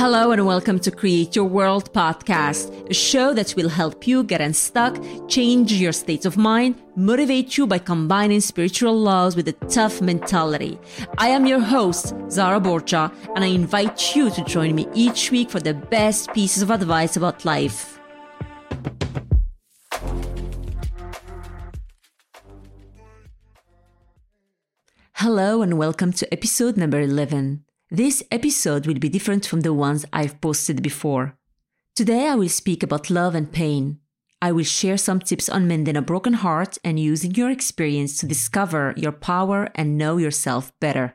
Hello and welcome to Create Your World podcast, a show that will help you get unstuck, change your state of mind, motivate you by combining spiritual laws with a tough mentality. I am your host, Zara Borgia, and I invite you to join me each week for the best pieces of advice about life. Hello and welcome to episode number 11. This episode will be different from the ones I've posted before. Today I will speak about love and pain. I will share some tips on mending a broken heart and using your experience to discover your power and know yourself better.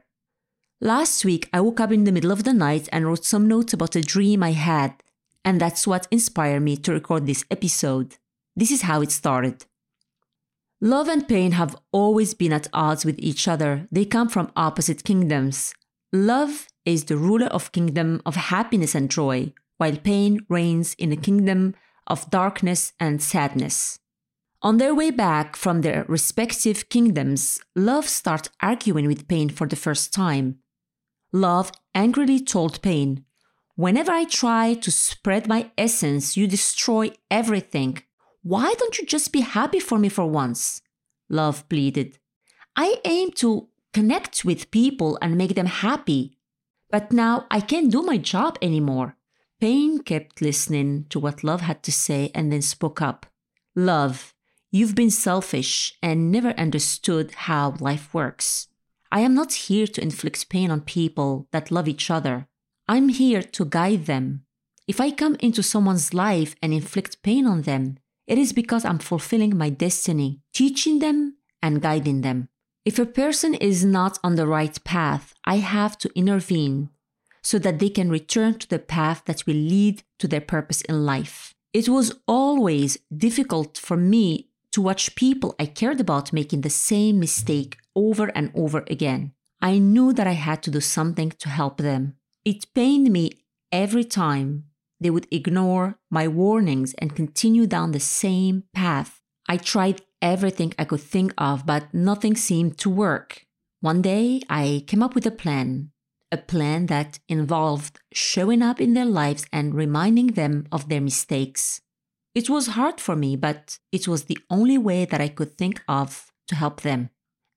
Last week, I woke up in the middle of the night and wrote some notes about a dream I had, and that's what inspired me to record this episode. This is how it started. Love and pain have always been at odds with each other. They come from opposite kingdoms. Love is the ruler of kingdom of happiness and joy, while pain reigns in a kingdom of darkness and sadness. On their way back from their respective kingdoms, love starts arguing with pain for the first time. Love angrily told pain, Whenever I try to spread my essence, you destroy everything. Why don't you just be happy for me for once? Love pleaded. I aim to connect with people and make them happy. But now I can't do my job anymore. Pain kept listening to what Love had to say and then spoke up. Love, you've been selfish and never understood how life works. I am not here to inflict pain on people that love each other. I'm here to guide them. If I come into someone's life and inflict pain on them, it is because I'm fulfilling my destiny, teaching them and guiding them. If a person is not on the right path, I have to intervene so that they can return to the path that will lead to their purpose in life. It was always difficult for me to watch people I cared about making the same mistake over and over again. I knew that I had to do something to help them. It pained me every time they would ignore my warnings and continue down the same path. I tried everything I could think of, but nothing seemed to work. One day, I came up with a plan, a plan that involved showing up in their lives and reminding them of their mistakes. It was hard for me, but it was the only way that I could think of to help them.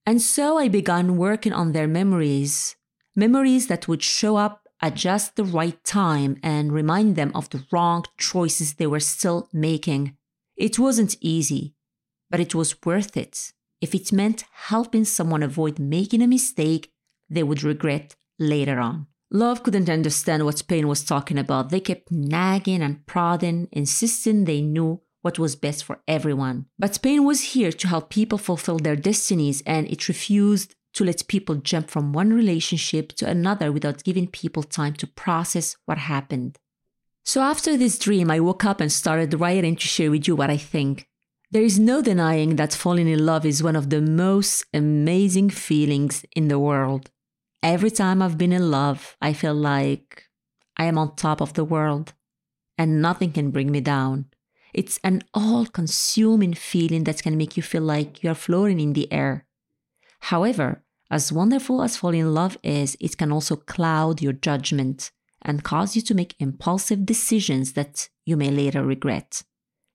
And so I began working on their memories, memories that would show up at just the right time and remind them of the wrong choices they were still making. It wasn't easy but it was worth it if it meant helping someone avoid making a mistake they would regret later on. Love couldn't understand what Pain was talking about. They kept nagging and prodding, insisting they knew what was best for everyone. But Pain was here to help people fulfill their destinies, and it refused to let people jump from one relationship to another without giving people time to process what happened. So after this dream, I woke up and started writing to share with you what I think. There is no denying that falling in love is one of the most amazing feelings in the world. Every time I've been in love, I feel like I am on top of the world and nothing can bring me down. It's an all consuming feeling that can make you feel like you're floating in the air. However, as wonderful as falling in love is, it can also cloud your judgment and cause you to make impulsive decisions that you may later regret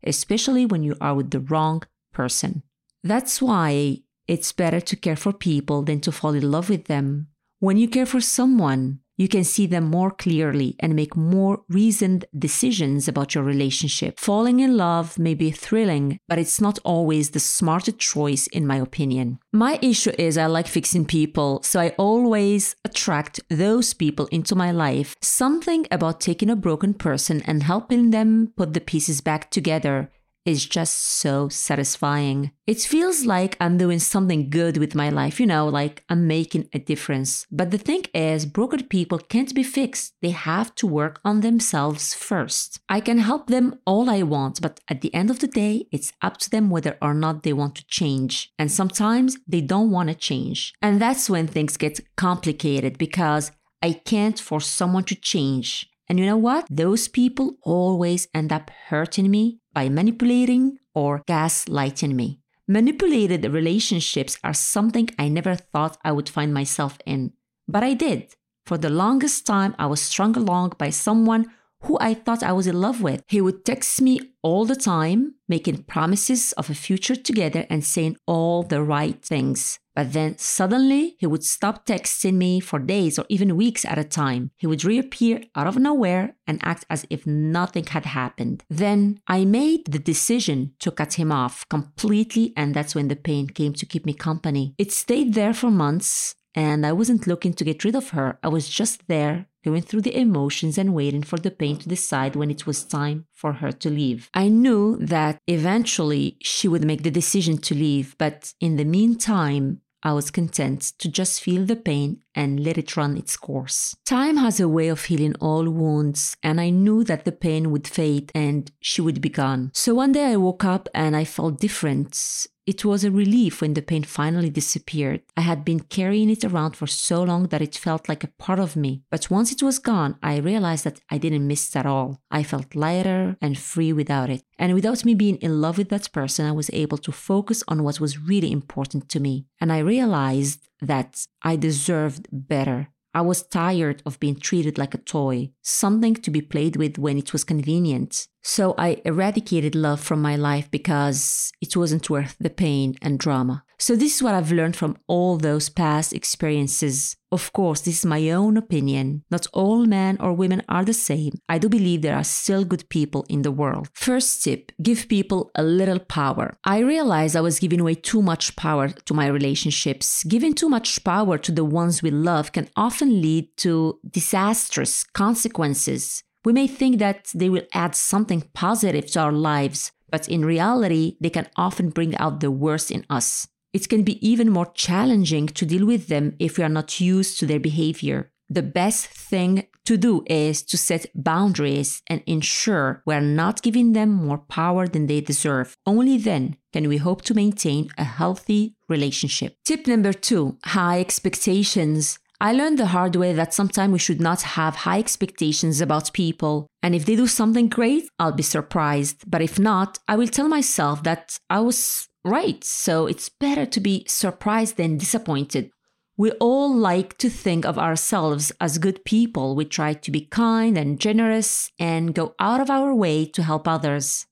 especially when you are with the wrong person. That's why it's better to care for people than to fall in love with them. When you care for someone, you can see them more clearly and make more reasoned decisions about your relationship. Falling in love may be thrilling, but it's not always the smartest choice, in my opinion. My issue is I like fixing people, so I always attract those people into my life. Something about taking a broken person and helping them put the pieces back together is just so satisfying. It feels like I'm doing something good with my life, you know, like I'm making a difference. But the thing is, broken people can't be fixed. They have to work on themselves first. I can help them all I want, but at the end of the day, it's up to them whether or not they want to change. And sometimes they don't want to change. And that's when things get complicated because I can't force someone to change. And you know what? Those people always end up hurting me by manipulating or gaslighting me. Manipulated relationships are something I never thought I would find myself in, but I did. For the longest time, I was strung along by someone who I thought I was in love with. He would text me all the time, making promises of a future together and saying all the right things. But then suddenly he would stop texting me for days or even weeks at a time. He would reappear out of nowhere and act as if nothing had happened. Then I made the decision to cut him off completely, and that's when the pain came to keep me company. It stayed there for months, and I wasn't looking to get rid of her. I was just there going through the emotions and waiting for the pain to decide when it was time for her to leave. I knew that eventually she would make the decision to leave, but in the meantime, I was content to just feel the pain and let it run its course. Time has a way of healing all wounds, and I knew that the pain would fade and she would be gone. So one day I woke up and I felt different. It was a relief when the pain finally disappeared. I had been carrying it around for so long that it felt like a part of me. But once it was gone, I realized that I didn't miss it at all. I felt lighter and free without it. And without me being in love with that person, I was able to focus on what was really important to me. And I realized that I deserved better. I was tired of being treated like a toy, something to be played with when it was convenient. So I eradicated love from my life because it wasn't worth the pain and drama. So, this is what I've learned from all those past experiences. Of course, this is my own opinion. Not all men or women are the same. I do believe there are still good people in the world. First tip give people a little power. I realized I was giving away too much power to my relationships. Giving too much power to the ones we love can often lead to disastrous consequences. We may think that they will add something positive to our lives, but in reality, they can often bring out the worst in us. It can be even more challenging to deal with them if we are not used to their behavior. The best thing to do is to set boundaries and ensure we are not giving them more power than they deserve. Only then can we hope to maintain a healthy relationship. Tip number two high expectations. I learned the hard way that sometimes we should not have high expectations about people. And if they do something great, I'll be surprised. But if not, I will tell myself that I was right. So it's better to be surprised than disappointed. We all like to think of ourselves as good people. We try to be kind and generous and go out of our way to help others.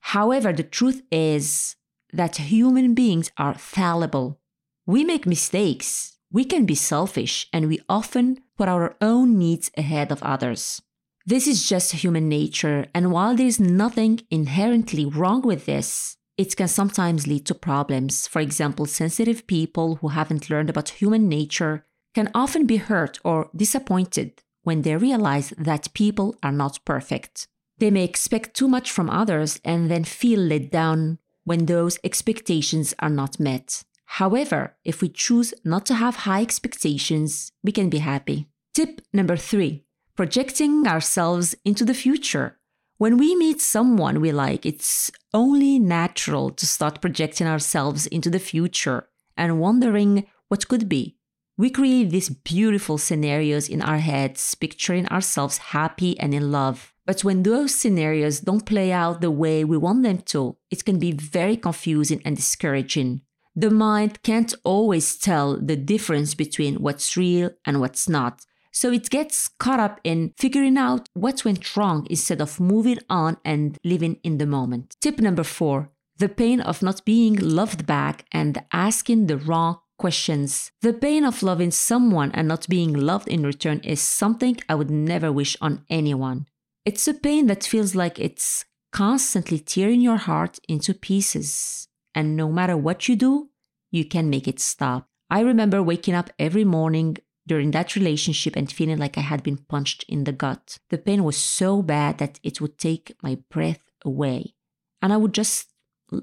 However, the truth is that human beings are fallible. We make mistakes. We can be selfish and we often put our own needs ahead of others. This is just human nature, and while there is nothing inherently wrong with this, it can sometimes lead to problems. For example, sensitive people who haven't learned about human nature can often be hurt or disappointed when they realize that people are not perfect. They may expect too much from others and then feel let down when those expectations are not met. However, if we choose not to have high expectations, we can be happy. Tip number three projecting ourselves into the future. When we meet someone we like, it's only natural to start projecting ourselves into the future and wondering what could be. We create these beautiful scenarios in our heads, picturing ourselves happy and in love. But when those scenarios don't play out the way we want them to, it can be very confusing and discouraging. The mind can't always tell the difference between what's real and what's not. So it gets caught up in figuring out what went wrong instead of moving on and living in the moment. Tip number four the pain of not being loved back and asking the wrong questions. The pain of loving someone and not being loved in return is something I would never wish on anyone. It's a pain that feels like it's constantly tearing your heart into pieces. And no matter what you do, you can make it stop. I remember waking up every morning during that relationship and feeling like I had been punched in the gut. The pain was so bad that it would take my breath away. And I would just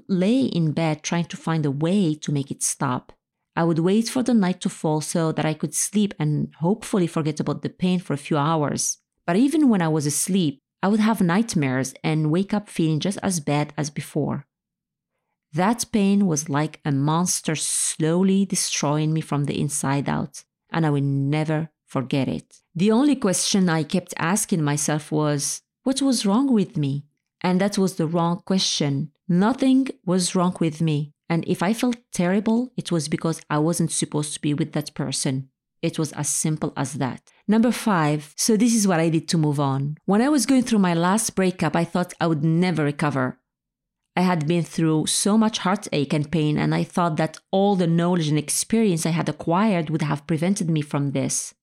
lay in bed trying to find a way to make it stop. I would wait for the night to fall so that I could sleep and hopefully forget about the pain for a few hours. But even when I was asleep, I would have nightmares and wake up feeling just as bad as before. That pain was like a monster slowly destroying me from the inside out and I will never forget it. The only question I kept asking myself was, what was wrong with me? And that was the wrong question. Nothing was wrong with me. And if I felt terrible, it was because I wasn't supposed to be with that person. It was as simple as that. Number five, so this is what I did to move on. When I was going through my last breakup, I thought I would never recover. I had been through so much heartache and pain, and I thought that all the knowledge and experience I had acquired would have prevented me from this.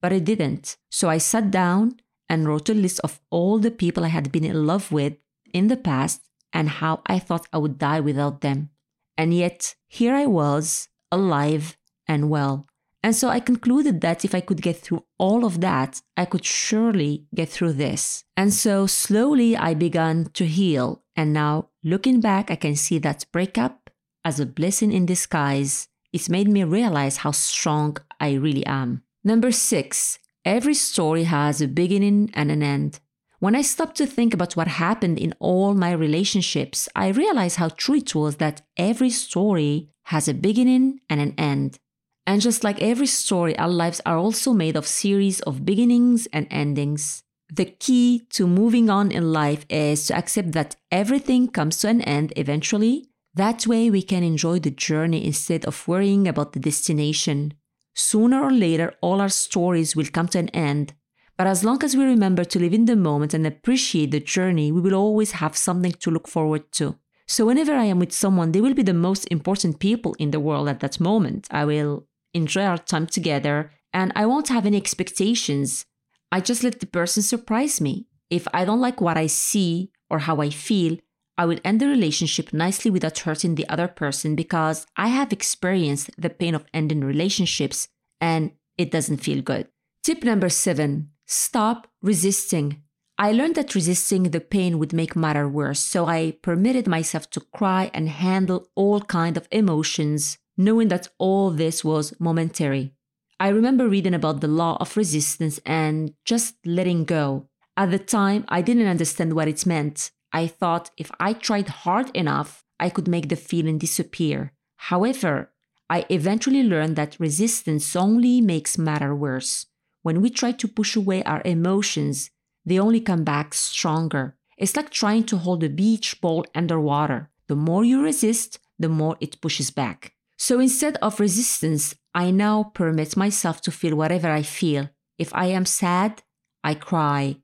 But it didn't. So I sat down and wrote a list of all the people I had been in love with in the past and how I thought I would die without them. And yet, here I was, alive and well. And so I concluded that if I could get through all of that, I could surely get through this. And so slowly I began to heal. And now, looking back, I can see that breakup as a blessing in disguise. It's made me realize how strong I really am. Number six, every story has a beginning and an end. When I stopped to think about what happened in all my relationships, I realized how true it was that every story has a beginning and an end. And just like every story, our lives are also made of series of beginnings and endings. The key to moving on in life is to accept that everything comes to an end eventually. That way we can enjoy the journey instead of worrying about the destination. Sooner or later, all our stories will come to an end. But as long as we remember to live in the moment and appreciate the journey, we will always have something to look forward to. So whenever I am with someone, they will be the most important people in the world at that moment. I will enjoy our time together, and I won't have any expectations. I just let the person surprise me. If I don't like what I see or how I feel, I will end the relationship nicely without hurting the other person because I have experienced the pain of ending relationships and it doesn't feel good. Tip number seven stop resisting. I learned that resisting the pain would make matter worse, so I permitted myself to cry and handle all kind of emotions knowing that all this was momentary. I remember reading about the law of resistance and just letting go. At the time, I didn't understand what it meant. I thought if I tried hard enough, I could make the feeling disappear. However, I eventually learned that resistance only makes matter worse. When we try to push away our emotions, they only come back stronger. It's like trying to hold a beach ball underwater. The more you resist, the more it pushes back. So instead of resistance, I now permit myself to feel whatever I feel. If I am sad, I cry.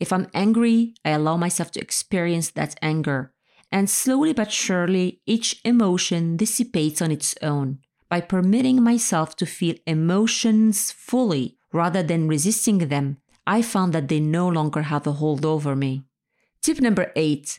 If I'm angry, I allow myself to experience that anger. And slowly but surely, each emotion dissipates on its own. By permitting myself to feel emotions fully rather than resisting them, I found that they no longer have a hold over me. Tip number eight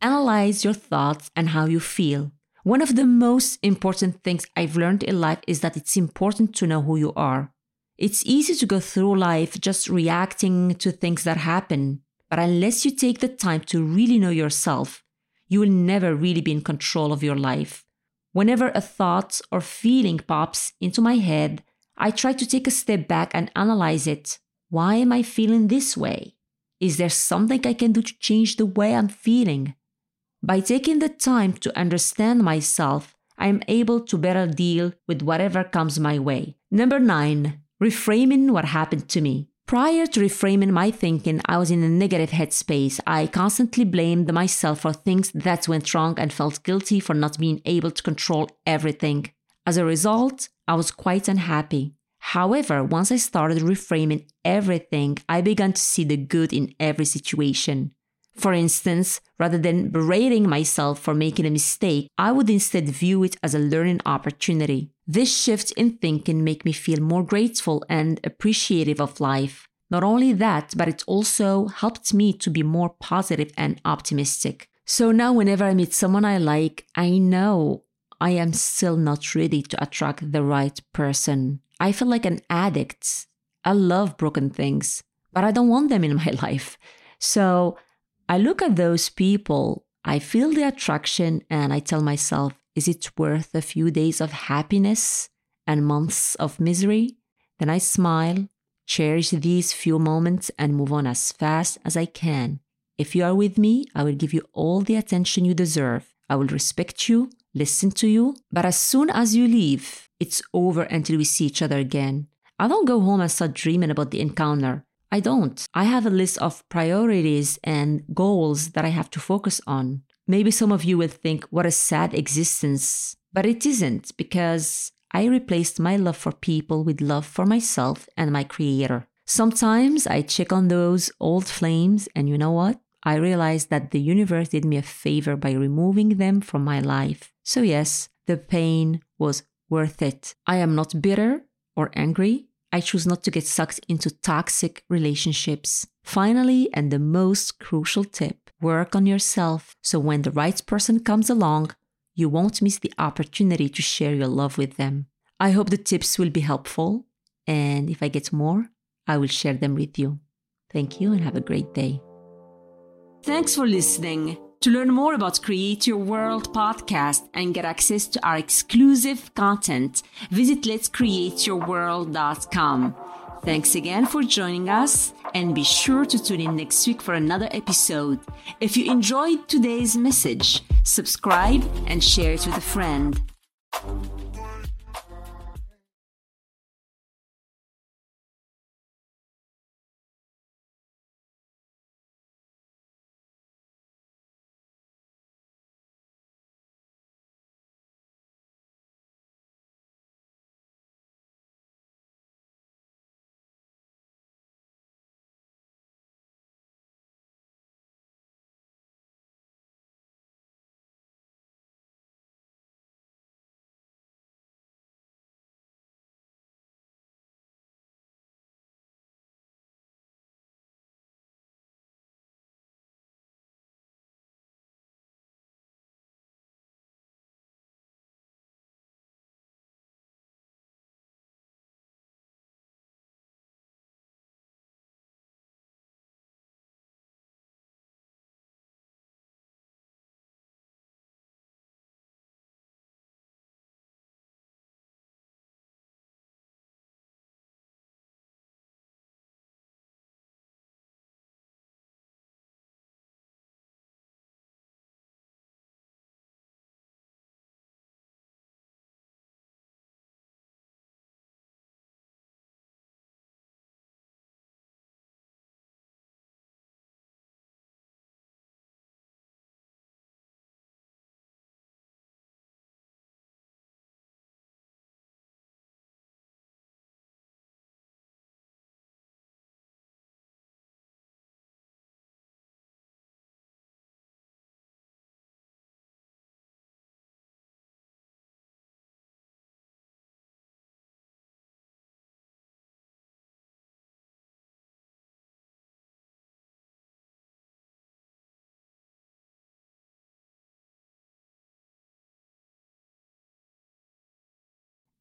analyze your thoughts and how you feel. One of the most important things I've learned in life is that it's important to know who you are. It's easy to go through life just reacting to things that happen, but unless you take the time to really know yourself, you will never really be in control of your life. Whenever a thought or feeling pops into my head, I try to take a step back and analyze it. Why am I feeling this way? Is there something I can do to change the way I'm feeling? By taking the time to understand myself, I am able to better deal with whatever comes my way. Number nine, reframing what happened to me. Prior to reframing my thinking, I was in a negative headspace. I constantly blamed myself for things that went wrong and felt guilty for not being able to control everything. As a result, I was quite unhappy. However, once I started reframing everything, I began to see the good in every situation. For instance, rather than berating myself for making a mistake, I would instead view it as a learning opportunity. This shift in thinking made me feel more grateful and appreciative of life. Not only that, but it also helped me to be more positive and optimistic. So now, whenever I meet someone I like, I know I am still not ready to attract the right person. I feel like an addict. I love broken things, but I don't want them in my life. So I look at those people, I feel the attraction, and I tell myself, is it worth a few days of happiness and months of misery? Then I smile, cherish these few moments, and move on as fast as I can. If you are with me, I will give you all the attention you deserve. I will respect you, listen to you, but as soon as you leave, it's over until we see each other again. I don't go home and start dreaming about the encounter. I don't. I have a list of priorities and goals that I have to focus on. Maybe some of you will think, what a sad existence. But it isn't because I replaced my love for people with love for myself and my creator. Sometimes I check on those old flames, and you know what? I realized that the universe did me a favor by removing them from my life. So, yes, the pain was worth it. I am not bitter or angry. I choose not to get sucked into toxic relationships. Finally, and the most crucial tip work on yourself so when the right person comes along, you won't miss the opportunity to share your love with them. I hope the tips will be helpful, and if I get more, I will share them with you. Thank you and have a great day. Thanks for listening. To learn more about Create Your World podcast and get access to our exclusive content, visit letscreateyourworld.com. Thanks again for joining us and be sure to tune in next week for another episode. If you enjoyed today's message, subscribe and share it with a friend.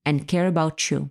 And care about you.